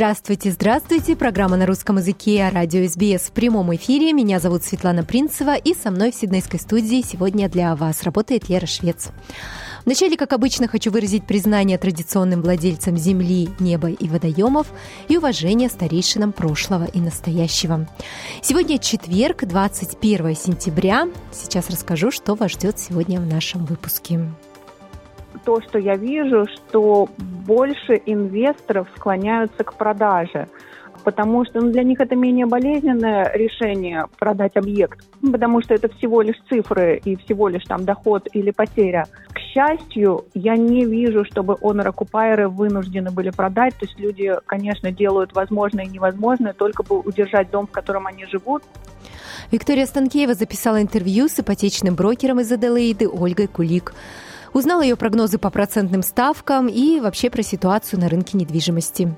Здравствуйте, здравствуйте. Программа на русском языке радио СБС в прямом эфире. Меня зовут Светлана Принцева, и со мной в Сиднейской студии сегодня для вас работает Лера Швец. Вначале, как обычно, хочу выразить признание традиционным владельцам земли, неба и водоемов и уважение старейшинам прошлого и настоящего. Сегодня четверг, 21 сентября. Сейчас расскажу, что вас ждет сегодня в нашем выпуске то, что я вижу, что больше инвесторов склоняются к продаже потому что ну, для них это менее болезненное решение продать объект, потому что это всего лишь цифры и всего лишь там доход или потеря. К счастью, я не вижу, чтобы онор-окупайеры вынуждены были продать, то есть люди, конечно, делают возможное и невозможное, только бы удержать дом, в котором они живут. Виктория Станкеева записала интервью с ипотечным брокером из Аделаиды Ольгой Кулик. Узнала ее прогнозы по процентным ставкам и вообще про ситуацию на рынке недвижимости.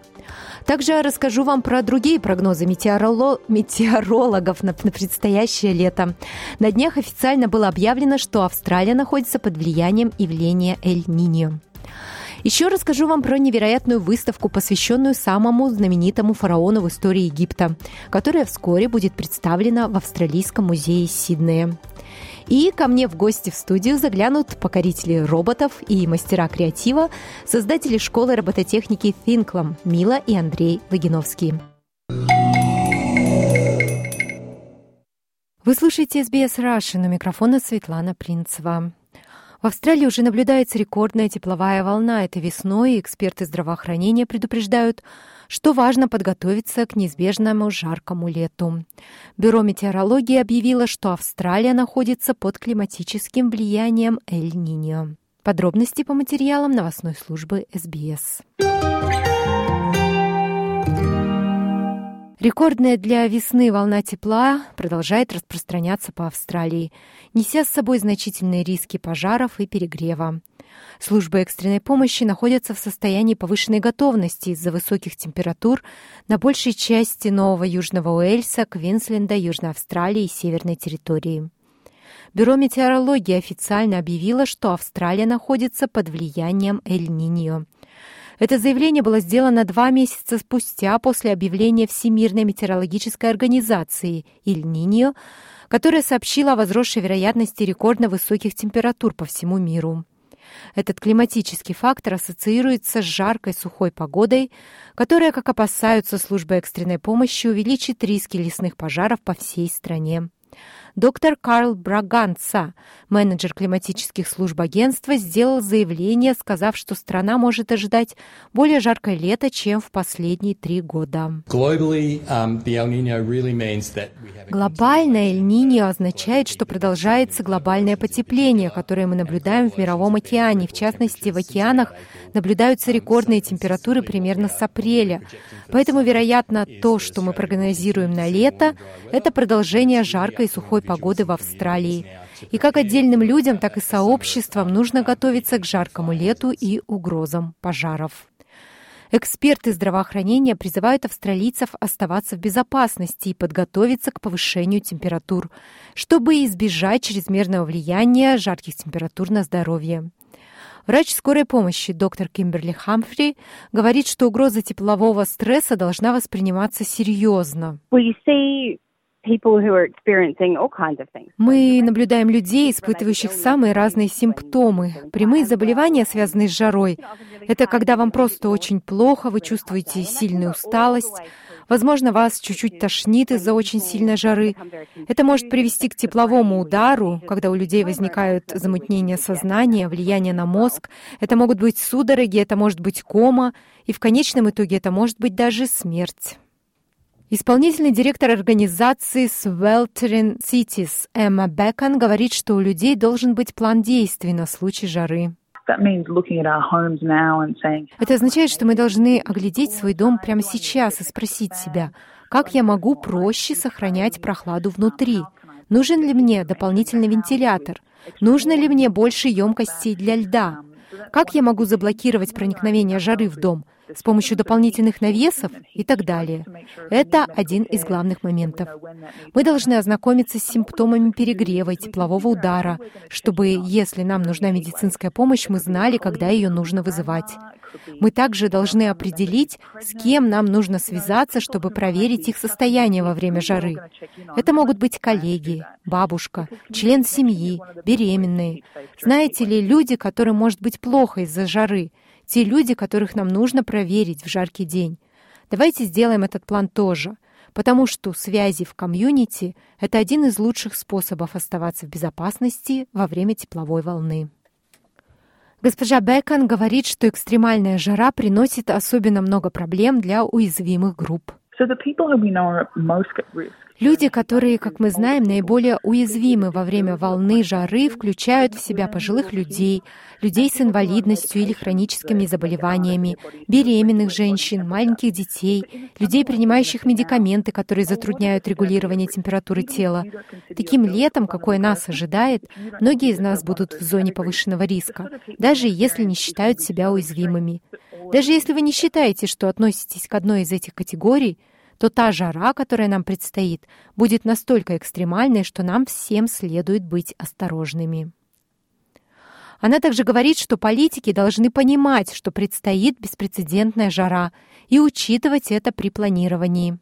Также расскажу вам про другие прогнозы метеороло... метеорологов на, на предстоящее лето. На днях официально было объявлено, что Австралия находится под влиянием явления Эль-Ниньо. Еще расскажу вам про невероятную выставку, посвященную самому знаменитому фараону в истории Египта, которая вскоре будет представлена в Австралийском музее Сиднея. И ко мне в гости в студию заглянут покорители роботов и мастера креатива, создатели школы робототехники Тhinklum Мила и Андрей Логиновский. Вы слушаете SBS Russian, у микрофона Светлана Принцева. В Австралии уже наблюдается рекордная тепловая волна этой весной, и эксперты здравоохранения предупреждают, что важно подготовиться к неизбежному жаркому лету. Бюро метеорологии объявило, что Австралия находится под климатическим влиянием Эль-Ниньо. Подробности по материалам новостной службы СБС. Рекордная для весны волна тепла продолжает распространяться по Австралии, неся с собой значительные риски пожаров и перегрева. Службы экстренной помощи находятся в состоянии повышенной готовности из-за высоких температур на большей части Нового Южного Уэльса, Квинсленда, Южной Австралии и Северной территории. Бюро метеорологии официально объявило, что Австралия находится под влиянием Эль-Ниньо – это заявление было сделано два месяца спустя после объявления Всемирной метеорологической организации «Иль-Ниньо», которая сообщила о возросшей вероятности рекордно высоких температур по всему миру. Этот климатический фактор ассоциируется с жаркой сухой погодой, которая, как опасаются службы экстренной помощи, увеличит риски лесных пожаров по всей стране. Доктор Карл Браганца, менеджер климатических служб агентства, сделал заявление, сказав, что страна может ожидать более жаркое лето, чем в последние три года. Um, Глобальное Эль-Ниньо означает, что продолжается глобальное потепление, которое мы наблюдаем в Мировом океане. В частности, в океанах наблюдаются рекордные температуры примерно с апреля. Поэтому, вероятно, то, что мы прогнозируем на лето, это продолжение жаркой и сухой погоды в Австралии. И как отдельным людям, так и сообществам нужно готовиться к жаркому лету и угрозам пожаров. Эксперты здравоохранения призывают австралийцев оставаться в безопасности и подготовиться к повышению температур, чтобы избежать чрезмерного влияния жарких температур на здоровье. Врач скорой помощи доктор Кимберли Хамфри говорит, что угроза теплового стресса должна восприниматься серьезно. Мы наблюдаем людей, испытывающих самые разные симптомы. Прямые заболевания, связанные с жарой, это когда вам просто очень плохо, вы чувствуете сильную усталость, Возможно, вас чуть-чуть тошнит из-за очень сильной жары. Это может привести к тепловому удару, когда у людей возникают замутнения сознания, влияние на мозг. Это могут быть судороги, это может быть кома, и в конечном итоге это может быть даже смерть. Исполнительный директор организации Sweltering Cities Эмма Бекон говорит, что у людей должен быть план действий на случай жары. Это означает, что мы должны оглядеть свой дом прямо сейчас и спросить себя, Как я могу проще сохранять прохладу внутри? Нужен ли мне дополнительный вентилятор? Нужно ли мне больше емкостей для льда? Как я могу заблокировать проникновение жары в дом? С помощью дополнительных навесов и так далее. Это один из главных моментов. Мы должны ознакомиться с симптомами перегрева и теплового удара, чтобы, если нам нужна медицинская помощь, мы знали, когда ее нужно вызывать. Мы также должны определить, с кем нам нужно связаться, чтобы проверить их состояние во время жары. Это могут быть коллеги, бабушка, член семьи, беременные. Знаете ли, люди, которым может быть плохо из-за жары, те люди, которых нам нужно проверить в жаркий день. Давайте сделаем этот план тоже, потому что связи в комьюнити — это один из лучших способов оставаться в безопасности во время тепловой волны. Госпожа Бекон говорит, что экстремальная жара приносит особенно много проблем для уязвимых групп. Люди, которые, как мы знаем, наиболее уязвимы во время волны жары, включают в себя пожилых людей, людей с инвалидностью или хроническими заболеваниями, беременных женщин, маленьких детей, людей, принимающих медикаменты, которые затрудняют регулирование температуры тела. Таким летом, какое нас ожидает, многие из нас будут в зоне повышенного риска, даже если не считают себя уязвимыми. Даже если вы не считаете, что относитесь к одной из этих категорий, то та жара, которая нам предстоит, будет настолько экстремальной, что нам всем следует быть осторожными. Она также говорит, что политики должны понимать, что предстоит беспрецедентная жара, и учитывать это при планировании.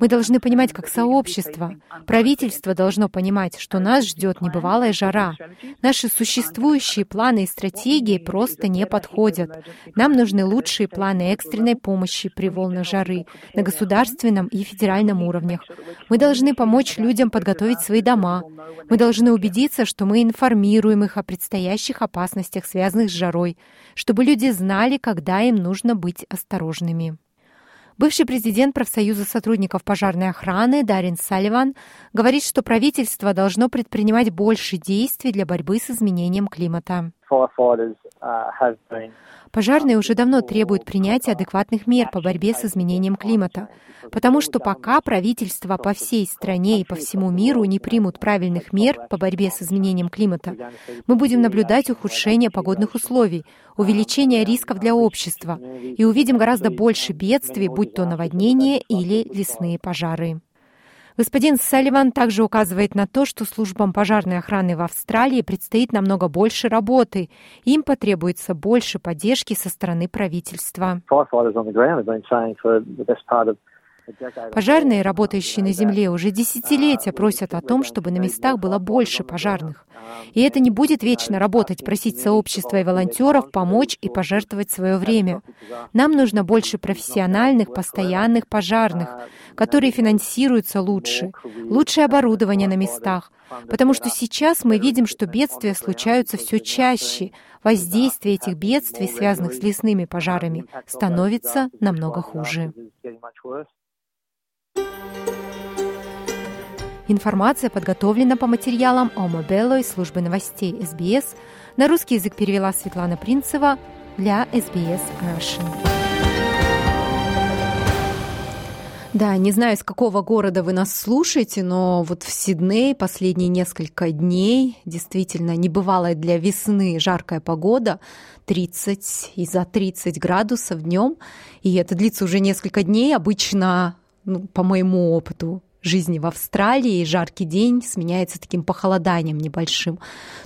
Мы должны понимать как сообщество. Правительство должно понимать, что нас ждет небывалая жара. Наши существующие планы и стратегии просто не подходят. Нам нужны лучшие планы экстренной помощи при волнах жары на государственном и федеральном уровнях. Мы должны помочь людям подготовить свои дома. Мы должны убедиться, что мы информируем их о предстоящих опасностях, связанных с жарой, чтобы люди знали, когда им нужно быть осторожными. Бывший президент профсоюза сотрудников пожарной охраны Дарин Салливан говорит, что правительство должно предпринимать больше действий для борьбы с изменением климата. Пожарные уже давно требуют принятия адекватных мер по борьбе с изменением климата, потому что пока правительства по всей стране и по всему миру не примут правильных мер по борьбе с изменением климата, мы будем наблюдать ухудшение погодных условий, увеличение рисков для общества и увидим гораздо больше бедствий, будь то наводнения или лесные пожары. Господин Салливан также указывает на то, что службам пожарной охраны в Австралии предстоит намного больше работы. Им потребуется больше поддержки со стороны правительства. Пожарные, работающие на земле, уже десятилетия просят о том, чтобы на местах было больше пожарных. И это не будет вечно работать, просить сообщества и волонтеров помочь и пожертвовать свое время. Нам нужно больше профессиональных, постоянных пожарных, которые финансируются лучше, лучшее оборудование на местах, потому что сейчас мы видим, что бедствия случаются все чаще. Воздействие этих бедствий, связанных с лесными пожарами, становится намного хуже. Информация подготовлена по материалам Омобело из службы новостей СБС. На русский язык перевела Светлана Принцева для SBS Russian. Да, не знаю, из какого города вы нас слушаете, но вот в Сиднее последние несколько дней действительно небывалая для весны жаркая погода, 30 и за 30 градусов днем, и это длится уже несколько дней, обычно, ну, по моему опыту, жизни в Австралии жаркий день сменяется таким похолоданием небольшим.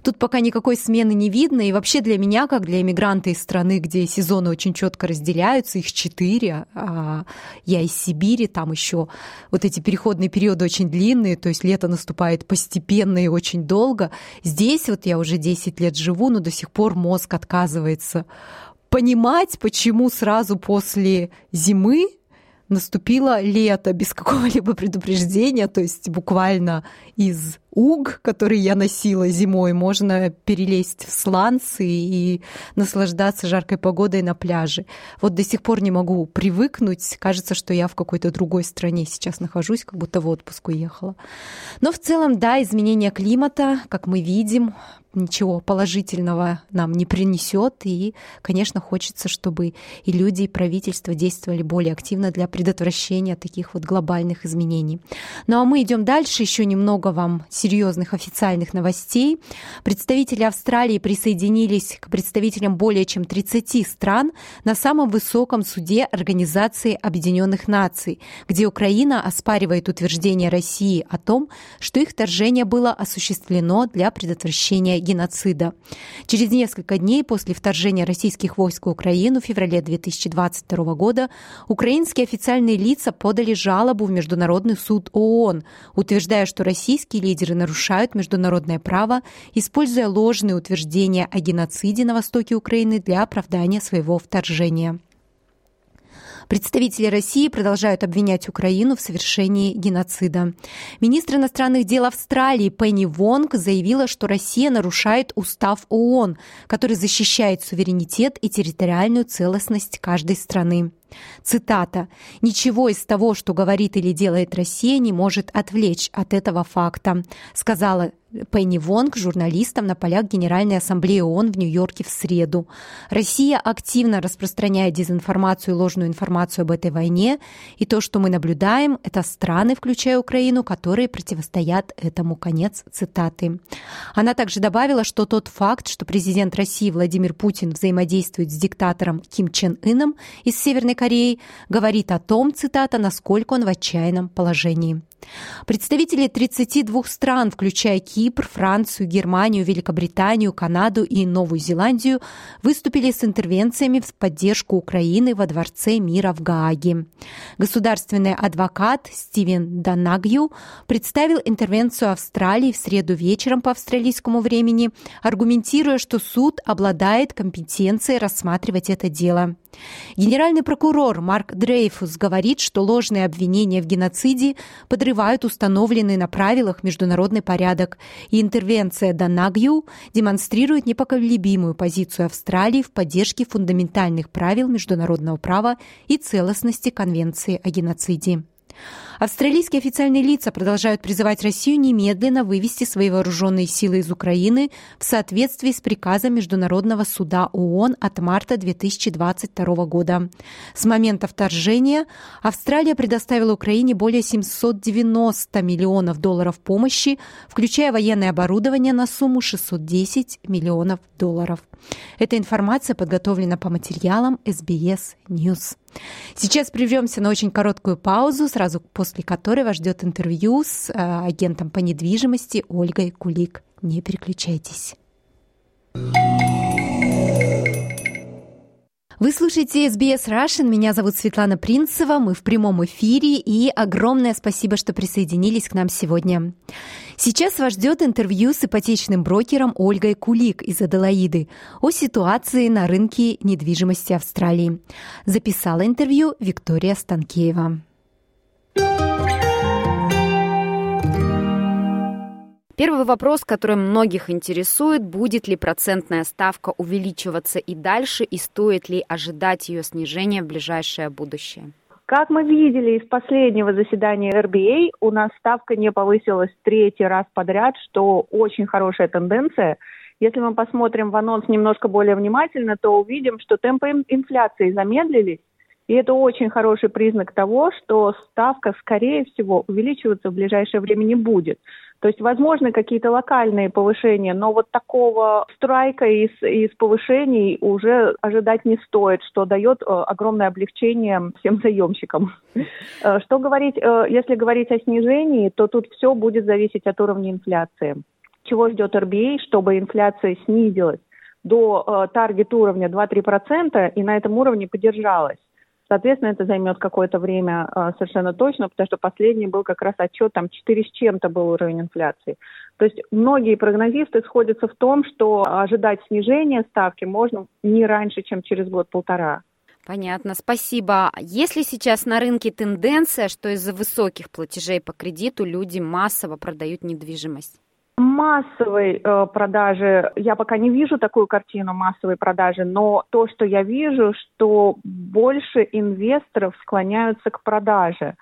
Тут пока никакой смены не видно, и вообще для меня, как для иммигранта из страны, где сезоны очень четко разделяются, их четыре, а я из Сибири, там еще вот эти переходные периоды очень длинные, то есть лето наступает постепенно и очень долго. Здесь вот я уже 10 лет живу, но до сих пор мозг отказывается понимать, почему сразу после зимы наступило лето без какого-либо предупреждения, то есть буквально из уг, который я носила зимой, можно перелезть в сланцы и наслаждаться жаркой погодой на пляже. Вот до сих пор не могу привыкнуть. Кажется, что я в какой-то другой стране сейчас нахожусь, как будто в отпуск уехала. Но в целом, да, изменение климата, как мы видим, ничего положительного нам не принесет. И, конечно, хочется, чтобы и люди, и правительство действовали более активно для предотвращения таких вот глобальных изменений. Ну а мы идем дальше. Еще немного вам серьезных официальных новостей. Представители Австралии присоединились к представителям более чем 30 стран на самом высоком суде Организации Объединенных Наций, где Украина оспаривает утверждение России о том, что их вторжение было осуществлено для предотвращения геноцида. Через несколько дней после вторжения российских войск в Украину в феврале 2022 года украинские официальные лица подали жалобу в Международный суд ООН, утверждая, что российские лидеры нарушают международное право, используя ложные утверждения о геноциде на востоке Украины для оправдания своего вторжения. Представители России продолжают обвинять Украину в совершении геноцида. Министр иностранных дел Австралии Пенни Вонг заявила, что Россия нарушает устав ООН, который защищает суверенитет и территориальную целостность каждой страны. Цитата. «Ничего из того, что говорит или делает Россия, не может отвлечь от этого факта», сказала Пенни Вонг журналистам на полях Генеральной Ассамблеи ООН в Нью-Йорке в среду. Россия активно распространяет дезинформацию и ложную информацию об этой войне, и то, что мы наблюдаем, это страны, включая Украину, которые противостоят этому. Конец цитаты. Она также добавила, что тот факт, что президент России Владимир Путин взаимодействует с диктатором Ким Чен Ыном из Северной Кореи, говорит о том, цитата, насколько он в отчаянном положении. Представители 32 стран, включая Кипр, Францию, Германию, Великобританию, Канаду и Новую Зеландию, выступили с интервенциями в поддержку Украины во Дворце мира в Гааге. Государственный адвокат Стивен Данагью представил интервенцию Австралии в среду вечером по австралийскому времени, аргументируя, что суд обладает компетенцией рассматривать это дело. Генеральный прокурор Марк Дрейфус говорит, что ложные обвинения в геноциде подрывают установленный на правилах международный порядок, и интервенция Данагью демонстрирует непоколебимую позицию Австралии в поддержке фундаментальных правил международного права и целостности Конвенции о геноциде. Австралийские официальные лица продолжают призывать Россию немедленно вывести свои вооруженные силы из Украины в соответствии с приказом Международного суда ООН от марта 2022 года. С момента вторжения Австралия предоставила Украине более 790 миллионов долларов помощи, включая военное оборудование на сумму 610 миллионов долларов. Эта информация подготовлена по материалам SBS News. Сейчас прервемся на очень короткую паузу, сразу после которой вас ждет интервью с э, агентом по недвижимости Ольгой Кулик. Не переключайтесь. Вы слушаете SBS Russian. Меня зовут Светлана Принцева. Мы в прямом эфире. И огромное спасибо, что присоединились к нам сегодня. Сейчас вас ждет интервью с ипотечным брокером Ольгой Кулик из Аделаиды о ситуации на рынке недвижимости Австралии. Записала интервью Виктория Станкеева. Первый вопрос, который многих интересует, будет ли процентная ставка увеличиваться и дальше, и стоит ли ожидать ее снижения в ближайшее будущее? Как мы видели из последнего заседания RBA, у нас ставка не повысилась третий раз подряд, что очень хорошая тенденция. Если мы посмотрим в анонс немножко более внимательно, то увидим, что темпы инфляции замедлились, и это очень хороший признак того, что ставка, скорее всего, увеличиваться в ближайшее время не будет. То есть, возможны какие-то локальные повышения, но вот такого страйка из, из повышений уже ожидать не стоит, что дает э, огромное облегчение всем заемщикам. Э, что говорить, э, если говорить о снижении, то тут все будет зависеть от уровня инфляции. Чего ждет RBA, чтобы инфляция снизилась до таргет уровня 2-3% и на этом уровне поддержалась? Соответственно, это займет какое-то время а, совершенно точно, потому что последний был как раз отчет, там 4 с чем-то был уровень инфляции. То есть многие прогнозисты сходятся в том, что ожидать снижения ставки можно не раньше, чем через год-полтора. Понятно, спасибо. Если сейчас на рынке тенденция, что из-за высоких платежей по кредиту люди массово продают недвижимость? Массовой э, продажи я пока не вижу такую картину массовой продажи, но то, что я вижу, что больше инвесторов склоняются к продаже,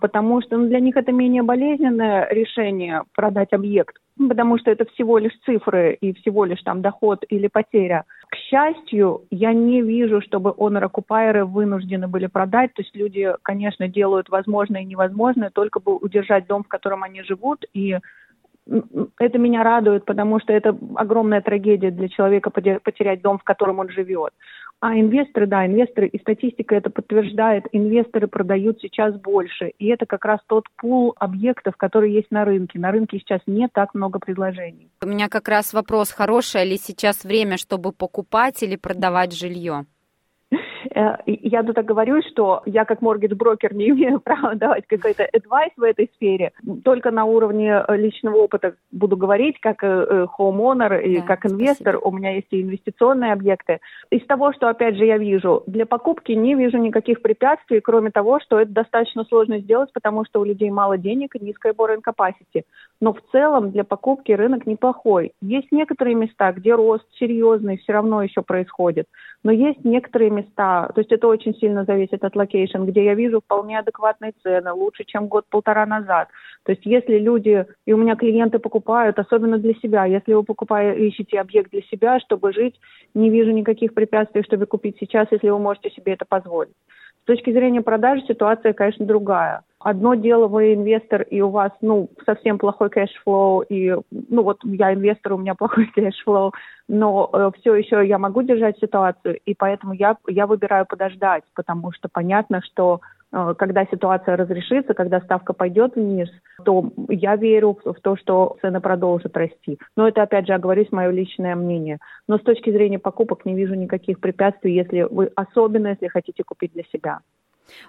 потому что ну, для них это менее болезненное решение продать объект, потому что это всего лишь цифры и всего лишь там доход или потеря. К счастью, я не вижу, чтобы owner-оккупайеры вынуждены были продать. То есть люди, конечно, делают возможное и невозможное, только бы удержать дом, в котором они живут, и это меня радует, потому что это огромная трагедия для человека потерять дом, в котором он живет. А инвесторы, да, инвесторы, и статистика это подтверждает, инвесторы продают сейчас больше. И это как раз тот пул объектов, которые есть на рынке. На рынке сейчас не так много предложений. У меня как раз вопрос, хорошее ли сейчас время, чтобы покупать или продавать жилье? Э, я тут говорю, что я как моргидж-брокер не имею права давать какой-то адвайс в этой сфере. Только на уровне э, личного опыта буду говорить, как э, homeowner и да, как инвестор. Спасибо. У меня есть и инвестиционные объекты. Из того, что, опять же, я вижу, для покупки не вижу никаких препятствий, кроме того, что это достаточно сложно сделать, потому что у людей мало денег и низкая borrowing capacity. Но в целом для покупки рынок неплохой. Есть некоторые места, где рост серьезный все равно еще происходит. Но есть некоторые места, то есть это очень сильно зависит от location, где я вижу вполне адекватные цены, лучше, чем год-полтора назад. То есть если люди, и у меня клиенты покупают, особенно для себя, если вы покупаете, ищете объект для себя, чтобы жить, не вижу никаких препятствий, чтобы купить сейчас, если вы можете себе это позволить. С точки зрения продажи ситуация, конечно, другая. Одно дело, вы инвестор, и у вас, ну, совсем плохой cash flow, и, ну, вот я инвестор, у меня плохой cash flow, но э, все еще я могу держать ситуацию, и поэтому я, я выбираю подождать, потому что понятно, что когда ситуация разрешится, когда ставка пойдет вниз, то я верю в, в то, что цены продолжат расти. Но это, опять же, оговорюсь, мое личное мнение. Но с точки зрения покупок не вижу никаких препятствий, если вы, особенно если хотите купить для себя.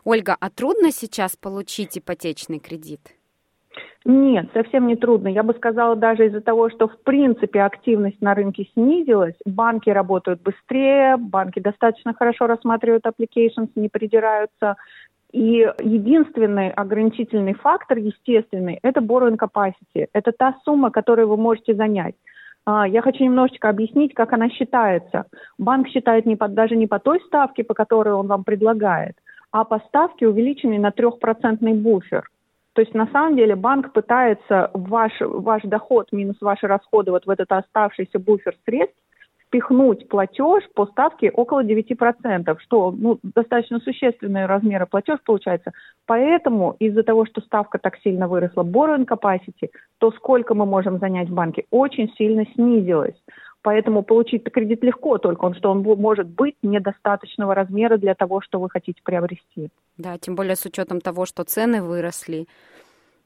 Ольга, а трудно сейчас получить ипотечный кредит? Нет, совсем не трудно. Я бы сказала, даже из-за того, что в принципе активность на рынке снизилась, банки работают быстрее, банки достаточно хорошо рассматривают applications, не придираются. И единственный ограничительный фактор, естественный, это borrowing capacity. Это та сумма, которую вы можете занять. А, я хочу немножечко объяснить, как она считается. Банк считает не по, даже не по той ставке, по которой он вам предлагает, а по ставке увеличенной на трехпроцентный буфер. То есть на самом деле банк пытается ваш, ваш доход минус ваши расходы вот в этот оставшийся буфер средств впихнуть платеж по ставке около 9%, что ну, достаточно существенные размеры платеж получается. Поэтому из-за того, что ставка так сильно выросла, borrowing capacity, то сколько мы можем занять в банке, очень сильно снизилось. Поэтому получить кредит легко, только он, что он может быть недостаточного размера для того, что вы хотите приобрести. Да, тем более с учетом того, что цены выросли.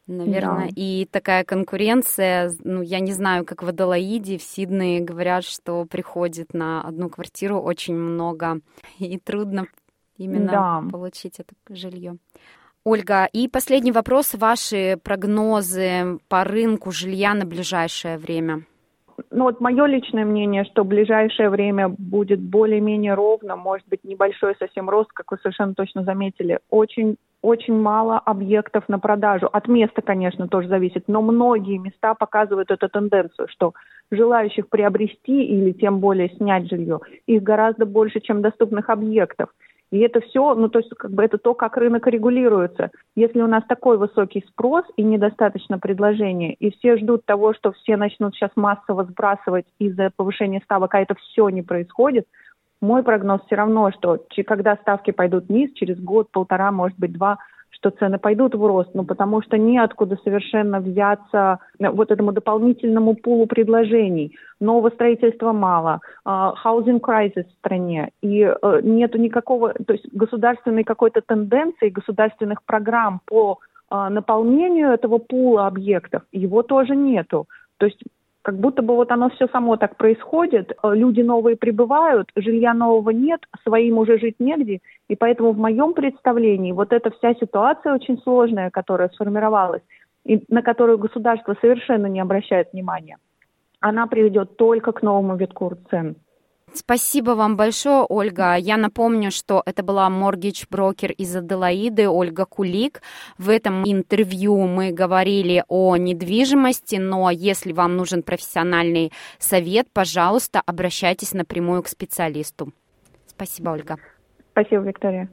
Наверное, да. и такая конкуренция, ну, я не знаю, как в Адалаиде, в Сиднее говорят, что приходит на одну квартиру очень много, и трудно именно да. получить это жилье. Ольга, и последний вопрос. Ваши прогнозы по рынку жилья на ближайшее время? ну вот мое личное мнение, что в ближайшее время будет более-менее ровно, может быть небольшой совсем рост, как вы совершенно точно заметили. Очень очень мало объектов на продажу. От места, конечно, тоже зависит, но многие места показывают эту тенденцию, что желающих приобрести или тем более снять жилье, их гораздо больше, чем доступных объектов. И это все, ну то есть как бы это то, как рынок регулируется. Если у нас такой высокий спрос и недостаточно предложения, и все ждут того, что все начнут сейчас массово сбрасывать из-за повышения ставок, а это все не происходит, мой прогноз все равно, что когда ставки пойдут вниз, через год, полтора, может быть, два, что цены пойдут в рост, ну потому что неоткуда совершенно взяться э, вот этому дополнительному пулу предложений. Нового строительства мало, uh, housing crisis в стране, и uh, нету никакого, то есть государственной какой-то тенденции, государственных программ по наполнению этого пула объектов, его тоже нету. То есть как будто бы вот оно все само так происходит, э, люди новые прибывают, жилья нового нет, своим уже жить негде, и поэтому в моем представлении вот эта вся ситуация очень сложная, которая сформировалась, и на которую государство совершенно не обращает внимания, она приведет только к новому витку цен. Спасибо вам большое, Ольга. Я напомню, что это была моргидж-брокер из Аделаиды Ольга Кулик. В этом интервью мы говорили о недвижимости, но если вам нужен профессиональный совет, пожалуйста, обращайтесь напрямую к специалисту. Спасибо, Ольга. Спасибо, Виктория.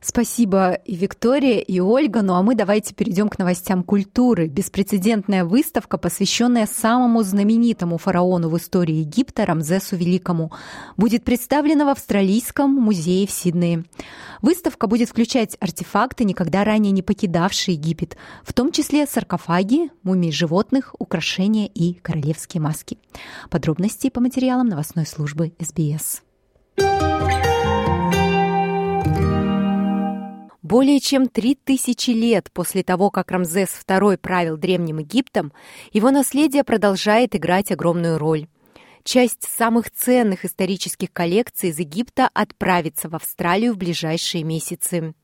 Спасибо и Виктория, и Ольга. Ну а мы давайте перейдем к новостям культуры. Беспрецедентная выставка, посвященная самому знаменитому фараону в истории Египта Рамзесу Великому, будет представлена в Австралийском музее в Сиднее. Выставка будет включать артефакты, никогда ранее не покидавшие Египет, в том числе саркофаги, мумии животных, украшения и королевские маски. Подробности по материалам новостной службы СБС. Более чем три тысячи лет после того, как Рамзес II правил Древним Египтом, его наследие продолжает играть огромную роль. Часть самых ценных исторических коллекций из Египта отправится в Австралию в ближайшие месяцы.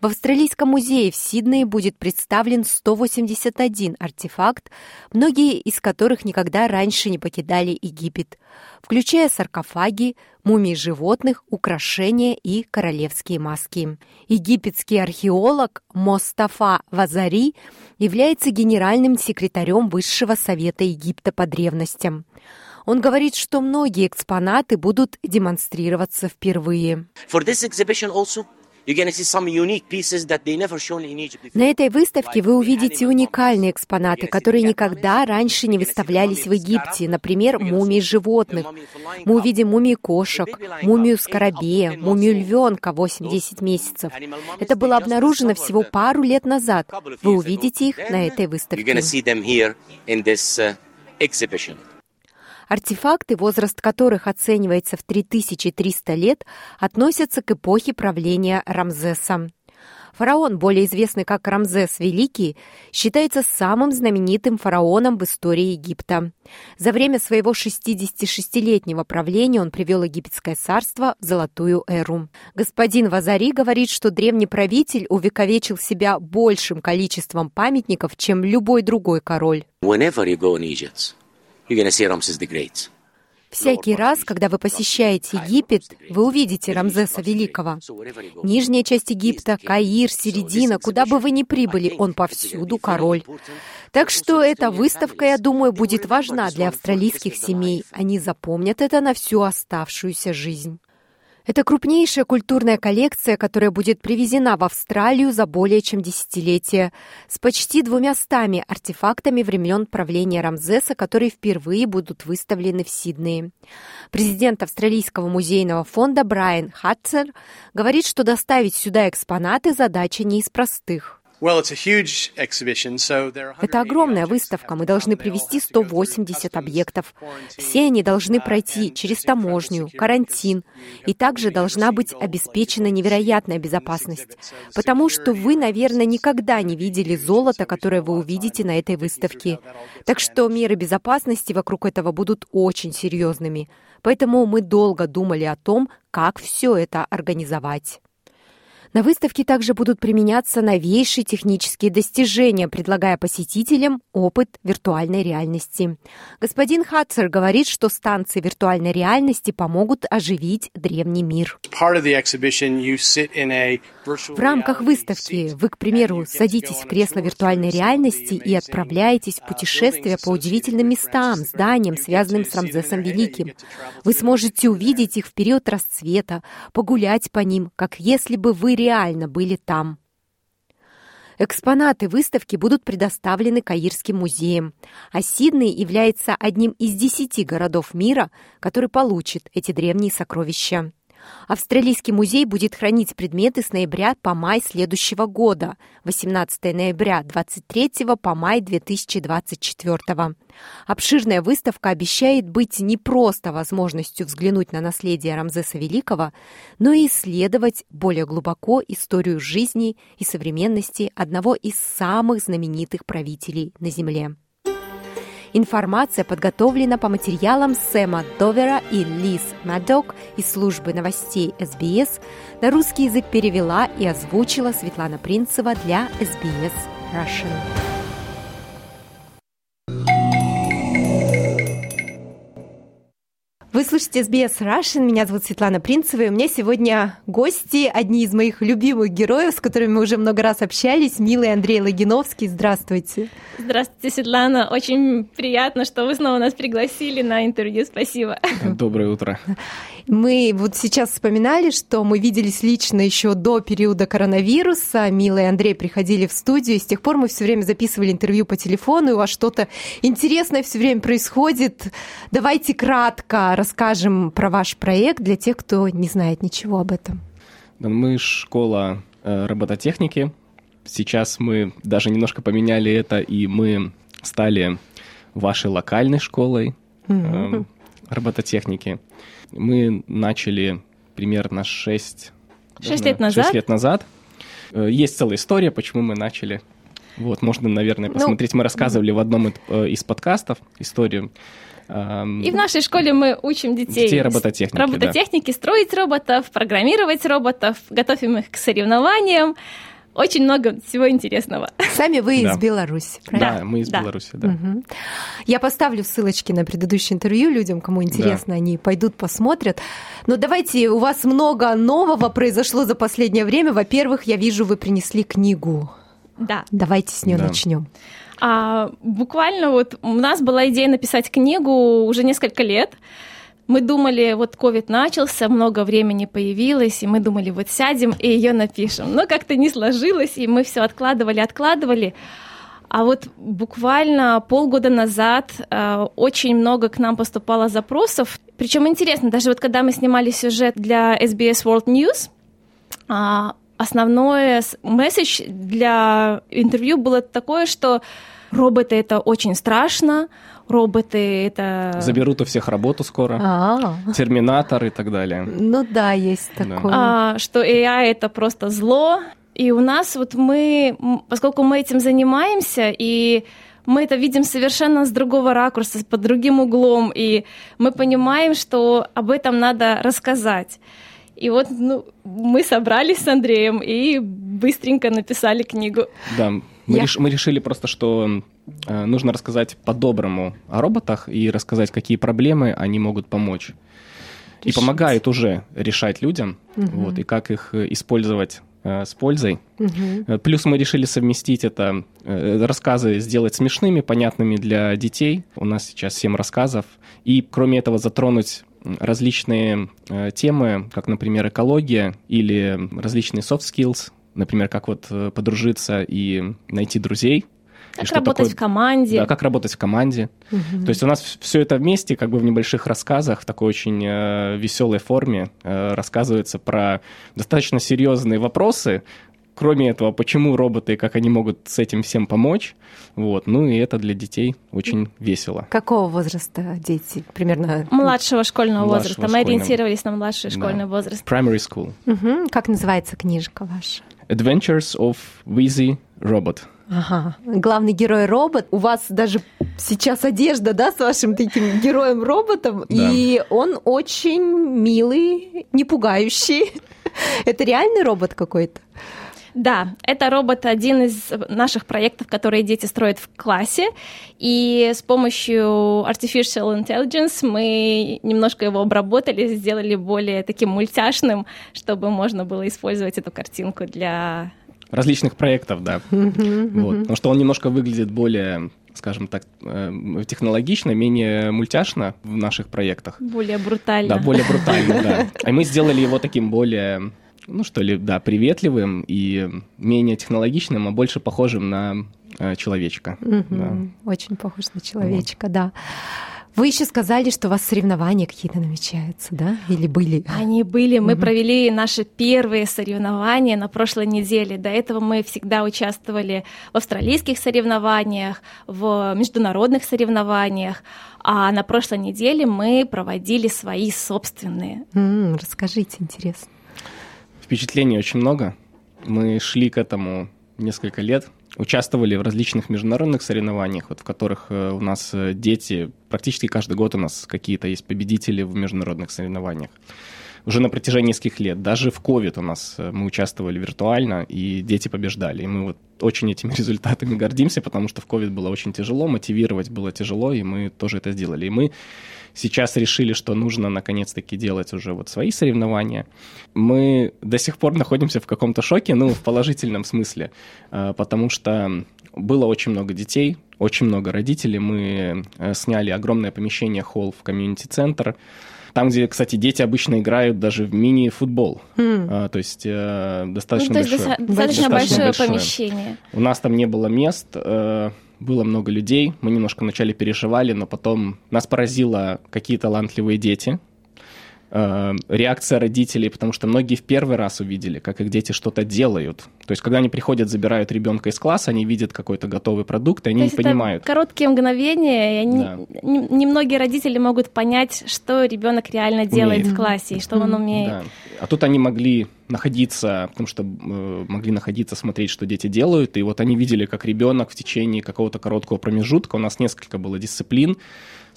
В Австралийском музее в Сиднее будет представлен 181 артефакт, многие из которых никогда раньше не покидали Египет, включая саркофаги, мумии животных, украшения и королевские маски. Египетский археолог Мостафа Вазари является генеральным секретарем Высшего совета Египта по древностям. Он говорит, что многие экспонаты будут демонстрироваться впервые. For this exhibition also на этой выставке вы увидите уникальные экспонаты, которые никогда раньше не выставлялись в Египте. Например, мумии животных. Мы увидим мумии кошек, мумию скоробея, мумию львенка 8-10 месяцев. Это было обнаружено всего пару лет назад. Вы увидите их на этой выставке. Артефакты, возраст которых оценивается в 3300 лет, относятся к эпохе правления Рамзеса. Фараон, более известный как Рамзес Великий, считается самым знаменитым фараоном в истории Египта. За время своего 66-летнего правления он привел египетское царство в золотую эру. Господин Вазари говорит, что древний правитель увековечил себя большим количеством памятников, чем любой другой король. Всякий раз, когда вы посещаете Египет, вы увидите Рамзеса Великого. Нижняя часть Египта, Каир, середина, куда бы вы ни прибыли, он повсюду король. Так что эта выставка, я думаю, будет важна для австралийских семей. Они запомнят это на всю оставшуюся жизнь. Это крупнейшая культурная коллекция, которая будет привезена в Австралию за более чем десятилетие, с почти двумястами артефактами времен правления Рамзеса, которые впервые будут выставлены в Сиднее. Президент Австралийского музейного фонда Брайан Хатцер говорит, что доставить сюда экспонаты задача не из простых. Это огромная выставка. Мы должны привести 180 объектов. Все они должны пройти через таможню, карантин. И также должна быть обеспечена невероятная безопасность. Потому что вы, наверное, никогда не видели золото, которое вы увидите на этой выставке. Так что меры безопасности вокруг этого будут очень серьезными. Поэтому мы долго думали о том, как все это организовать. На выставке также будут применяться новейшие технические достижения, предлагая посетителям опыт виртуальной реальности. Господин Хатцер говорит, что станции виртуальной реальности помогут оживить древний мир. В рамках выставки вы, к примеру, садитесь в кресло виртуальной реальности и отправляетесь в путешествие по удивительным местам, зданиям, связанным с Рамзесом Великим. Вы сможете увидеть их в период расцвета, погулять по ним, как если бы вы реально были там. Экспонаты выставки будут предоставлены Каирским музеем, а Сидней является одним из десяти городов мира, который получит эти древние сокровища. Австралийский музей будет хранить предметы с ноября по май следующего года, 18 ноября 23 по май 2024. Обширная выставка обещает быть не просто возможностью взглянуть на наследие Рамзеса Великого, но и исследовать более глубоко историю жизни и современности одного из самых знаменитых правителей на Земле. Информация подготовлена по материалам Сэма Довера и Лиз Мадок из службы новостей СБС. На русский язык перевела и озвучила Светлана Принцева для СБС Russian. Вы слушаете SBS Russian. Меня зовут Светлана Принцева. И у меня сегодня гости, одни из моих любимых героев, с которыми мы уже много раз общались. Милый Андрей Логиновский. Здравствуйте. Здравствуйте, Светлана. Очень приятно, что вы снова нас пригласили на интервью. Спасибо. Доброе утро. Мы вот сейчас вспоминали, что мы виделись лично еще до периода коронавируса. Мила и Андрей приходили в студию, и с тех пор мы все время записывали интервью по телефону, и у вас что-то интересное все время происходит. Давайте кратко расскажем про ваш проект для тех, кто не знает ничего об этом. Мы школа э, робототехники. Сейчас мы даже немножко поменяли это, и мы стали вашей локальной школой mm-hmm. робототехники. Мы начали примерно 6, 6 лет назад. 6 лет назад. Э, есть целая история, почему мы начали. Вот, можно, наверное, ну, посмотреть. Ну, мы рассказывали в одном э, из подкастов историю. И в нашей школе мы учим детей, детей робототехники, робототехники да. строить роботов, программировать роботов, готовим их к соревнованиям очень много всего интересного. Сами вы да. из Беларуси, правильно? Да, мы из да. Беларуси, да. Угу. Я поставлю ссылочки на предыдущее интервью людям, кому интересно, да. они пойдут посмотрят. Но давайте, у вас много нового произошло за последнее время. Во-первых, я вижу, вы принесли книгу. Да. Давайте с нее да. начнем. А, буквально вот у нас была идея написать книгу уже несколько лет мы думали, вот COVID начался, много времени появилось, и мы думали, вот сядем и ее напишем. Но как-то не сложилось, и мы все откладывали, откладывали. А вот буквально полгода назад э, очень много к нам поступало запросов. Причем интересно, даже вот когда мы снимали сюжет для SBS World News, э, основной месседж для интервью было такое, что роботы это очень страшно, роботы это... Заберут у всех работу скоро. А-а-а. Терминатор и так далее. Ну да, есть такое. А, что AI это просто зло. И у нас вот мы, поскольку мы этим занимаемся, и мы это видим совершенно с другого ракурса, под другим углом, и мы понимаем, что об этом надо рассказать. И вот ну, мы собрались с Андреем и быстренько написали книгу. Да, мы, Я... реш, мы решили просто, что нужно рассказать по-доброму о роботах и рассказать, какие проблемы они могут помочь. Решить. И помогают уже решать людям, угу. вот, и как их э, использовать э, с пользой. Угу. Плюс мы решили совместить это, э, рассказы сделать смешными, понятными для детей. У нас сейчас 7 рассказов. И кроме этого затронуть различные э, темы, как, например, экология или различные soft skills, например, как вот э, подружиться и найти друзей. Как работать такое, в команде. Да, как работать в команде. Угу. То есть у нас все это вместе, как бы в небольших рассказах, в такой очень э, веселой форме э, рассказывается про достаточно серьезные вопросы, кроме этого, почему роботы, как они могут с этим всем помочь. Вот. Ну и это для детей очень весело. Какого возраста дети? Примерно? Младшего школьного Младшего возраста. Мы ориентировались на младший школьный да. возраст. Primary school. Угу. Как называется книжка ваша? Adventures of Wheezy Robot. Ага. Главный герой робот. У вас даже сейчас одежда, да, с вашим таким героем-роботом. Да. И он очень милый, не пугающий. Это реальный робот какой-то? Да, это робот один из наших проектов, которые дети строят в классе. И с помощью Artificial Intelligence мы немножко его обработали, сделали более таким мультяшным, чтобы можно было использовать эту картинку для различных проектов, да. вот. Потому что он немножко выглядит более скажем так, э, технологично, менее мультяшно в наших проектах. Более брутально. Да, более брутально, да. И мы сделали его таким более ну что ли, да, приветливым и менее технологичным, а больше похожим на э, человечка. Угу, да. Очень похож на человечка, вот. да. Вы еще сказали, что у вас соревнования какие-то намечаются, да? Или были? Они были. Мы угу. провели наши первые соревнования на прошлой неделе. До этого мы всегда участвовали в австралийских соревнованиях, в международных соревнованиях. А на прошлой неделе мы проводили свои собственные. М-м, расскажите, интересно. Впечатлений очень много. Мы шли к этому несколько лет, участвовали в различных международных соревнованиях, вот в которых э, у нас э, дети, практически каждый год у нас какие-то есть победители в международных соревнованиях. Уже на протяжении нескольких лет. Даже в COVID у нас э, мы участвовали виртуально, и дети побеждали. И мы вот очень этими результатами гордимся, потому что в COVID было очень тяжело, мотивировать было тяжело, и мы тоже это сделали. И мы сейчас решили, что нужно наконец-таки делать уже вот свои соревнования. Мы до сих пор находимся в каком-то шоке, ну, в положительном смысле, э, потому что было очень много детей, очень много родителей. Мы э, сняли огромное помещение, холл в комьюнити-центр, там, где, кстати, дети обычно играют даже в мини-футбол. Mm. А, то есть э, достаточно ну, то есть большое. Достаточно, достаточно большое, помещение. У нас там не было мест, э, было много людей. Мы немножко вначале переживали, но потом нас поразило, какие талантливые дети. Э, реакция родителей, потому что многие в первый раз увидели, как их дети что-то делают. То есть, когда они приходят, забирают ребенка из класса, они видят какой-то готовый продукт, и они не понимают. короткие мгновения, и они, да. немногие родители могут понять, что ребенок реально делает умеет. в классе и что он умеет. Да. А тут они могли находиться, потому что э, могли находиться, смотреть, что дети делают, и вот они видели, как ребенок в течение какого-то короткого промежутка, у нас несколько было дисциплин,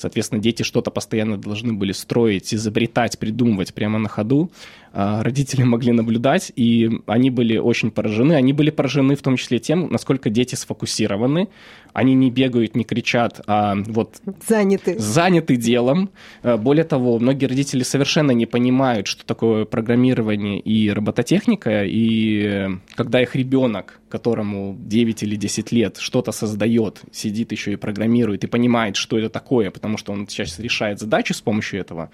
Соответственно, дети что-то постоянно должны были строить, изобретать, придумывать прямо на ходу. А, родители могли наблюдать, и они были очень поражены. Они были поражены в том числе тем, насколько дети сфокусированы. Они не бегают, не кричат, а вот заняты, заняты делом. А, более того, многие родители совершенно не понимают, что такое программирование и робототехника, и когда их ребенок, которому 9 или 10 лет, что-то создает, сидит еще и программирует, и понимает, что это такое, потому что он сейчас решает задачи с помощью этого,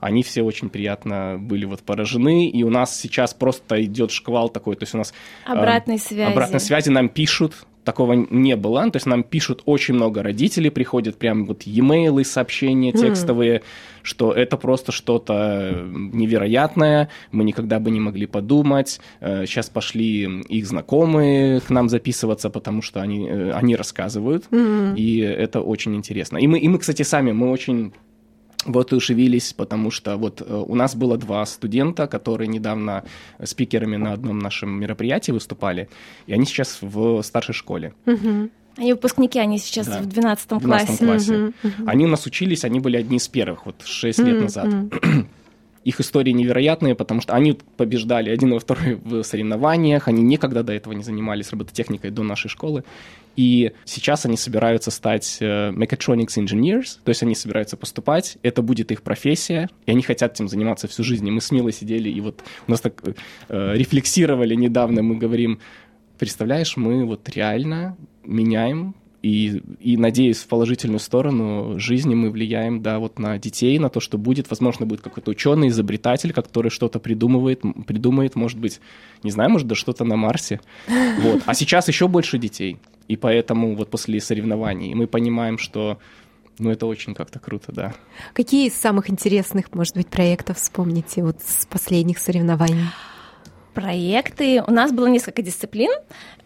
они все очень приятно были вот поражены, и у нас сейчас просто идет шквал такой, то есть у нас... Обратной э, связи. Обратной связи нам пишут, такого не было. То есть нам пишут очень много родителей, приходят прям вот e-mail, сообщения текстовые, mm. что это просто что-то невероятное, мы никогда бы не могли подумать. Сейчас э, пошли их знакомые к нам записываться, потому что они, э, они рассказывают, mm. и это очень интересно. И мы, и мы, кстати, сами, мы очень вот ушевились, потому что вот э, у нас было два студента, которые недавно спикерами на одном нашем мероприятии выступали, и они сейчас в старшей школе. Угу. Они выпускники, они сейчас да, в 12 классе. 12 классе. Угу, угу. Они у нас учились, они были одни из первых, вот 6 лет назад. Их истории невероятные, потому что они побеждали один и второй в соревнованиях, они никогда до этого не занимались робототехникой до нашей школы. И сейчас они собираются стать э, mechatronics engineers, то есть они собираются поступать, это будет их профессия, и они хотят этим заниматься всю жизнь. И мы с Милой сидели и вот у нас так э, рефлексировали недавно, мы говорим, представляешь, мы вот реально меняем и, и надеюсь, в положительную сторону жизни мы влияем, да, вот на детей, на то, что будет, возможно, будет какой-то ученый, изобретатель, который что-то придумывает, придумает, может быть, не знаю, может, да что-то на Марсе. Вот. А сейчас еще больше детей. И поэтому вот после соревнований мы понимаем, что ну, это очень как-то круто, да. Какие из самых интересных, может быть, проектов вспомните вот с последних соревнований? Проекты. У нас было несколько дисциплин.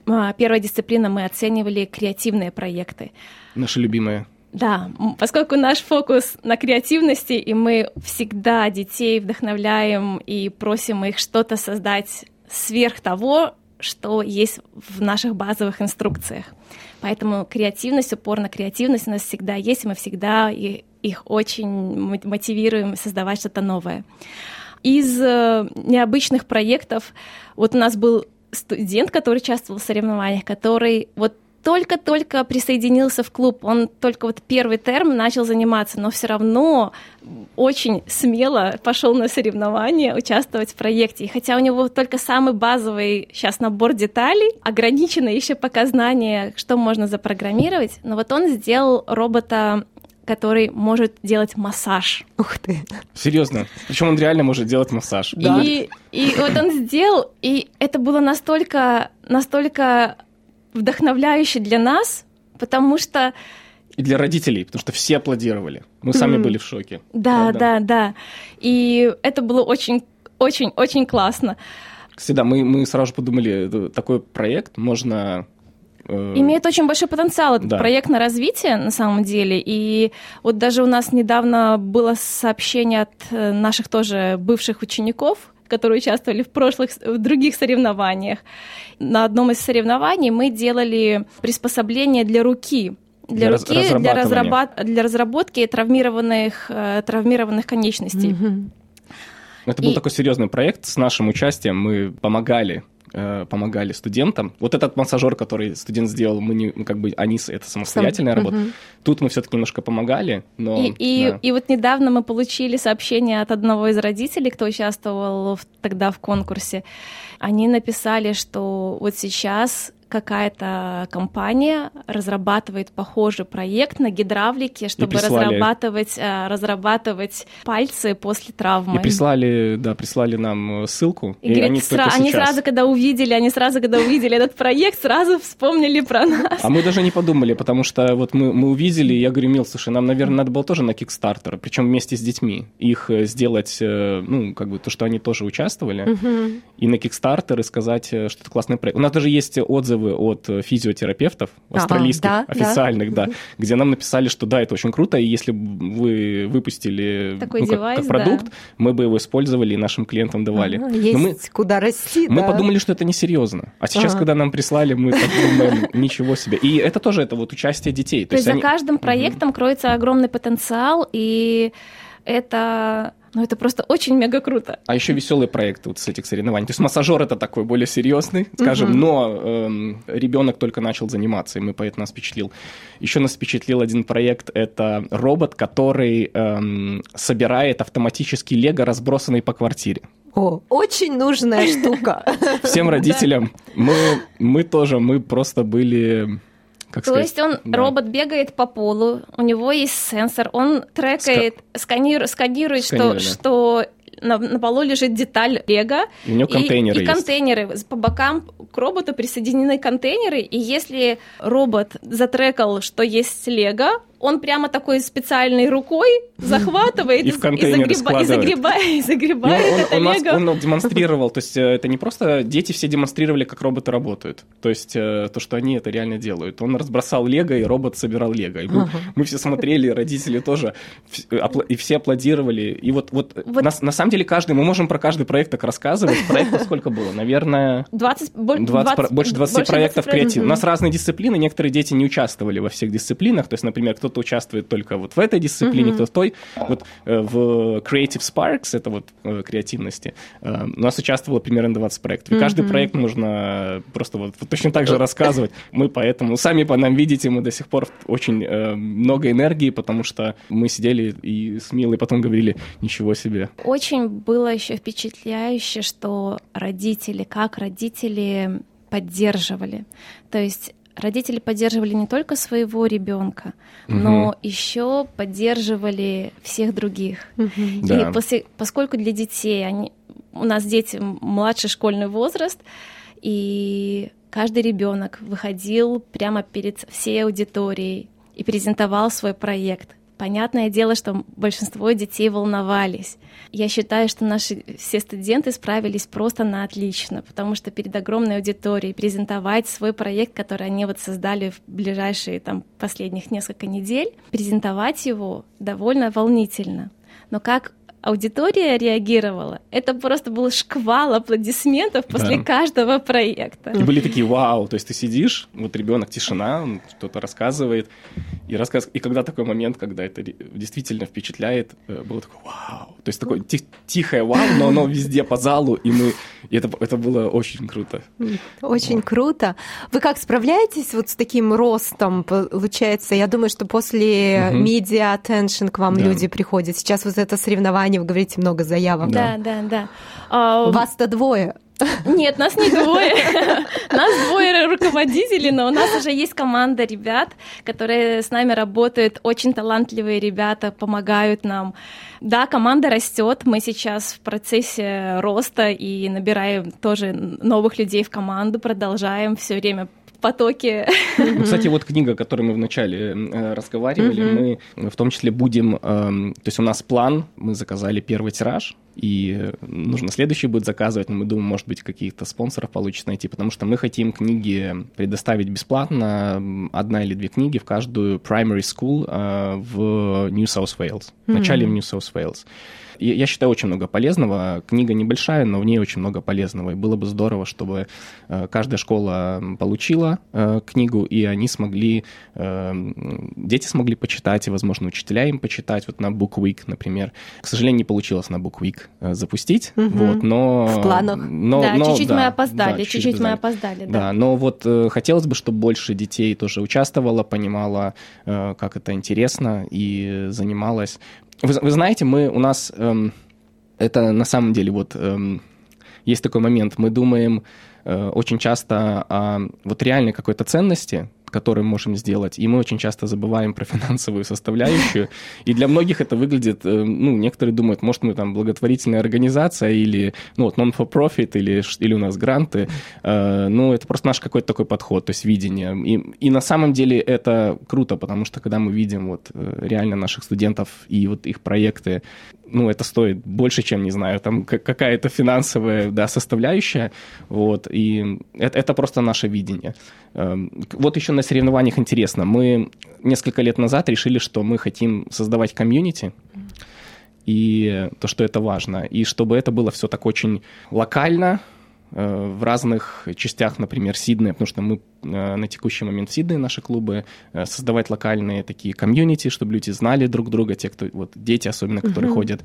А, первая дисциплина мы оценивали креативные проекты. Наши любимые. Да, поскольку наш фокус на креативности, и мы всегда детей вдохновляем и просим их что-то создать сверх того, что есть в наших базовых инструкциях. Поэтому креативность, упор на креативность у нас всегда есть, и мы всегда их очень мотивируем создавать что-то новое. Из э, необычных проектов, вот у нас был студент, который участвовал в соревнованиях, который вот только-только присоединился в клуб, он только вот первый терм начал заниматься, но все равно очень смело пошел на соревнования, участвовать в проекте. И хотя у него только самый базовый сейчас набор деталей, ограничено еще пока знание, что можно запрограммировать, но вот он сделал робота который может делать массаж. Ух ты. Серьезно. Причем он реально может делать массаж. Да. И, и вот он сделал, и это было настолько, настолько вдохновляюще для нас, потому что... И для родителей, потому что все аплодировали. Мы сами были в шоке. Да, правда? да, да. И это было очень, очень, очень классно. Кстати, да, мы, мы сразу же подумали, такой проект можно Имеет очень большой потенциал этот да. проект на развитие, на самом деле. И вот даже у нас недавно было сообщение от э, наших тоже бывших учеников, которые участвовали в прошлых, в других соревнованиях. На одном из соревнований мы делали приспособление для руки, для, для руки, для, разработ... для разработки травмированных, э, травмированных конечностей. Mm-hmm. Это был такой серьезный проект с нашим участием. Мы помогали Э, помогали студентам. Вот этот массажер, который студент сделал, мы не, как бы, они, это самостоятельная Сам... работа. Угу. Тут мы все-таки немножко помогали, но... И, и, да. и вот недавно мы получили сообщение от одного из родителей, кто участвовал в, тогда в конкурсе. Они написали, что вот сейчас какая-то компания разрабатывает похожий проект на гидравлике, чтобы разрабатывать, э, разрабатывать пальцы после травмы. И прислали, да, прислали нам э, ссылку. И, и говорит, они, сра- они сразу, когда увидели, они сразу, когда увидели этот проект, сразу вспомнили про нас. А мы даже не подумали, потому что вот мы, мы увидели, и я говорю, Мил, слушай, нам, наверное, надо было тоже на Kickstarter, причем вместе с детьми, их э, сделать, ну, как бы то, что они тоже участвовали, угу. и на Kickstarter и сказать, что это классный проект. У нас даже есть отзывы отзывы от э, физиотерапевтов австралийских, ага, да, официальных, да. да, где нам написали, что да, это очень круто, и если бы вы выпустили Такой ну, девайс, как, продукт, да. мы бы его использовали и нашим клиентам давали. Ага, есть мы, куда расти, Мы да. подумали, что это несерьезно. А сейчас, ага. когда нам прислали, мы думаем, ничего себе. И это тоже это вот участие детей. То, То есть, есть они... за каждым проектом угу. кроется огромный потенциал, и это ну, это просто очень мега круто. А еще веселые проекты вот с этих соревнований. То есть массажер это такой более серьезный, скажем, угу. но эм, ребенок только начал заниматься, и мы поэтому нас впечатлил. Еще нас впечатлил один проект. Это робот, который эм, собирает автоматически лего, разбросанный по квартире. О, очень нужная штука. Всем родителям. Мы, мы тоже, мы просто были как То сказать? есть он, да. робот бегает по полу, у него есть сенсор, он трекает, Ска... сканирует, сканирует, что, что на, на полу лежит деталь лего. И у него контейнеры И, и контейнеры. По бокам к роботу присоединены контейнеры, и если робот затрекал, что есть лего, он прямо такой специальной рукой захватывает и, и, загреба, и загребает, и загребает он, это он, лего. Он, он демонстрировал, то есть э, это не просто дети все демонстрировали, как роботы работают, то есть э, то, что они это реально делают. Он разбросал лего, и робот собирал лего. И мы, uh-huh. мы все смотрели, родители тоже, и все аплодировали. И вот, вот, вот. На, на самом деле каждый, мы можем про каждый проект так рассказывать. Проектов сколько было? Наверное, 20, 20, 20 больше 20 больше проектов креативных. У нас разные дисциплины, некоторые дети не участвовали во всех дисциплинах, то есть, например, кто кто-то участвует только вот в этой дисциплине, mm-hmm. кто в той. Вот э, в Creative Sparks, это вот э, креативности, э, у нас участвовало примерно 20 проектов. И mm-hmm. каждый проект нужно просто вот, вот точно так же рассказывать. Мы поэтому, сами по нам видите, мы до сих пор очень много энергии, потому что мы сидели и с Милой потом говорили, ничего себе. Очень было еще впечатляюще, что родители, как родители поддерживали. То есть родители поддерживали не только своего ребенка, угу. но еще поддерживали всех других. Угу. Да. И после, поскольку для детей они, у нас дети младший школьный возраст, и каждый ребенок выходил прямо перед всей аудиторией и презентовал свой проект. Понятное дело, что большинство детей волновались. Я считаю, что наши все студенты справились просто на отлично, потому что перед огромной аудиторией презентовать свой проект, который они вот создали в ближайшие там последних несколько недель, презентовать его довольно волнительно. Но как аудитория реагировала. Это просто был шквал аплодисментов после да. каждого проекта. И были такие вау, то есть ты сидишь, вот ребенок тишина, он что-то рассказывает, и рассказ, и когда такой момент, когда это действительно впечатляет, э, было такое вау, то есть такое тих, тихое вау, но оно везде по залу, и мы, и это это было очень круто. Очень вот. круто. Вы как справляетесь вот с таким ростом? Получается, я думаю, что после угу. media attention к вам да. люди приходят. Сейчас вот это соревнование Ане, вы говорите, много заявок. Да, да, да. А, Вас-то двое. Нет, нас не двое. Нас двое руководителей, но у нас уже есть команда ребят, которые с нами работают, очень талантливые ребята, помогают нам. Да, команда растет, мы сейчас в процессе роста и набираем тоже новых людей в команду, продолжаем все время потоке. Кстати, вот книга, о которой мы вначале э, разговаривали, мы в том числе будем... Эм, то есть у нас план, мы заказали первый тираж, и нужно следующий будет заказывать, но мы думаем, может быть, каких-то спонсоров получится найти, потому что мы хотим книги предоставить бесплатно, одна или две книги в каждую primary school э, в New South Wales, в начале в New South Wales. Я считаю, очень много полезного. Книга небольшая, но в ней очень много полезного. И было бы здорово, чтобы э, каждая школа получила э, книгу, и они смогли, дети смогли почитать, и, возможно, учителя им почитать. Вот на Book Week, например. К сожалению, не получилось на Book Week запустить, угу. вот, но... В планах. Но, да, но, чуть-чуть да, мы опоздали, да, чуть-чуть, чуть мы опоздали, да. Да, но вот хотелось бы, чтобы больше детей тоже участвовало, понимало, как это интересно, и занималась. Вы, вы знаете, мы у нас эм, это на самом деле вот эм, есть такой момент. Мы думаем э, очень часто о вот реальной какой-то ценности, который мы можем сделать. И мы очень часто забываем про финансовую составляющую. И для многих это выглядит, э, ну, некоторые думают, может, мы там благотворительная организация или, ну, вот non-for-profit или, или у нас гранты. Э, ну, это просто наш какой-то такой подход, то есть видение. И, и на самом деле это круто, потому что когда мы видим вот э, реально наших студентов и вот их проекты, ну, это стоит больше, чем, не знаю, там какая-то финансовая, да, составляющая, вот, и это, это просто наше видение. Эм, вот еще на соревнованиях интересно, мы несколько лет назад решили, что мы хотим создавать комьюнити, и то, что это важно, и чтобы это было все так очень локально, в разных частях, например, Сиднея, потому что мы э, на текущий момент в Сиднее, наши клубы, э, создавать локальные такие комьюнити, чтобы люди знали друг друга, те, кто, вот дети особенно, которые угу. ходят.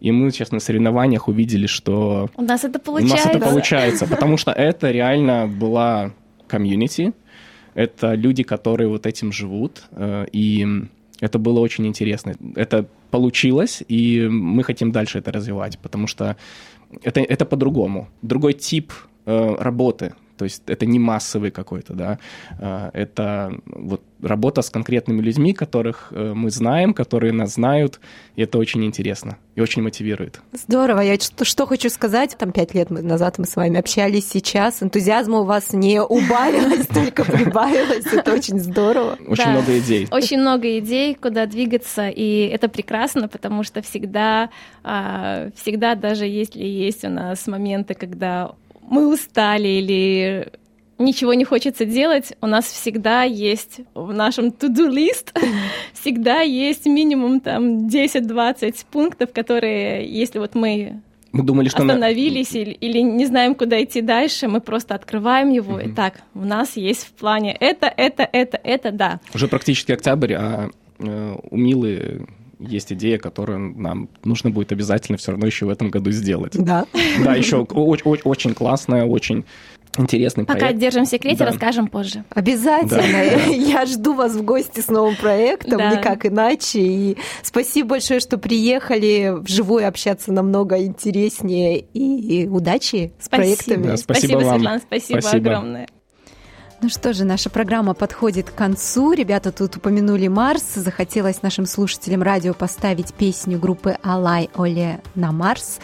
И мы сейчас на соревнованиях увидели, что... У нас это получается. У нас это получается, потому что это реально была комьюнити, это люди, которые вот этим живут, и это было очень интересно. Это получилось, и мы хотим дальше это развивать, потому что это, это по-другому. Другой тип э, работы. То есть это не массовый какой-то, да, э, это вот работа с конкретными людьми, которых э, мы знаем, которые нас знают, и это очень интересно и очень мотивирует. Здорово. Я что, что хочу сказать, там пять лет назад мы с вами общались, сейчас энтузиазма у вас не убавилось, только прибавилось, это очень здорово. Очень много идей. Очень много идей, куда двигаться, и это прекрасно, потому что всегда, а, всегда даже если есть у нас моменты, когда мы устали или ничего не хочется делать, у нас всегда есть в нашем to-do list, всегда есть минимум там 10-20 пунктов, которые, если вот мы мы думали, что остановились на... или, или не знаем, куда идти дальше, мы просто открываем его, mm-hmm. и так, у нас есть в плане это, это, это, это, да. Уже практически октябрь, а э, у Милы есть идея, которую нам нужно будет обязательно все равно еще в этом году сделать. Да. Да, еще очень классная, очень интересный Пока проект. Пока держим в секрете, да. расскажем позже. Обязательно. Да. Я жду вас в гости с новым проектом, да. никак иначе. И спасибо большое, что приехали вживую общаться намного интереснее. И удачи с спасибо. проектами. Да, спасибо, спасибо вам. Светлана, спасибо, спасибо огромное. Ну что же, наша программа подходит к концу. Ребята тут упомянули Марс. Захотелось нашим слушателям радио поставить песню группы Алай Оле на Марс.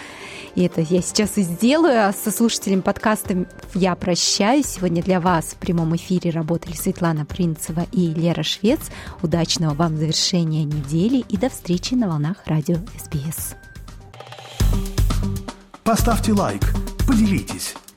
И это я сейчас и сделаю. А со слушателем подкаста я прощаюсь. Сегодня для вас в прямом эфире работали Светлана Принцева и Лера Швец. Удачного вам завершения недели и до встречи на волнах радио СБС. Поставьте лайк, поделитесь,